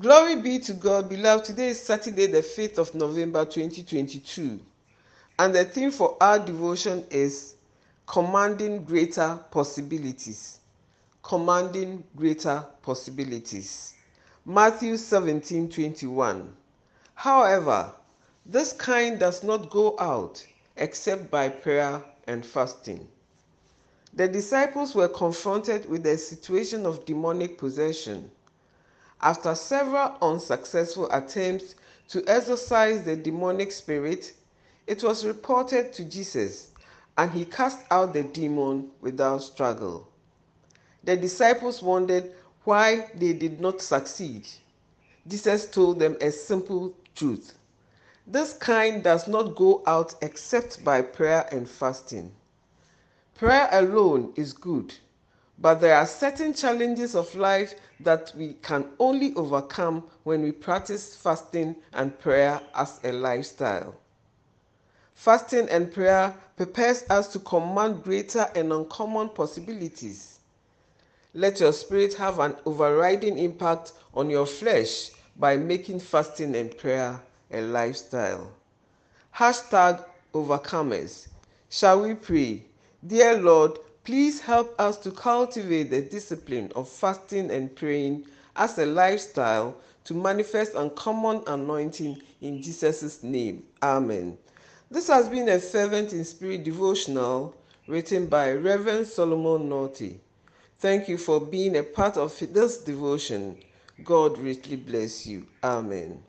Glory be to God, beloved. Today is Saturday, the 5th of November 2022, and the theme for our devotion is Commanding Greater Possibilities. Commanding Greater Possibilities. Matthew 17 21. However, this kind does not go out except by prayer and fasting. The disciples were confronted with a situation of demonic possession. After several unsuccessful attempts to exorcise the demonic spirit, it was reported to Jesus, and he cast out the demon without struggle. The disciples wondered why they did not succeed. Jesus told them a simple truth this kind does not go out except by prayer and fasting. Prayer alone is good, but there are certain challenges of life that we can only overcome when we practice fasting and prayer as a lifestyle. Fasting and prayer prepares us to command greater and uncommon possibilities. Let your spirit have an overriding impact on your flesh by making fasting and prayer a lifestyle. Hashtag overcomers. Shall we pray? Dear Lord, please help us to cultivate the discipline of fasting and praying as a lifestyle to manifest uncommon anointing in Jesus' name. Amen. This has been a fervent in spirit devotional written by Reverend Solomon Naughty. Thank you for being a part of this devotion. God richly bless you. Amen.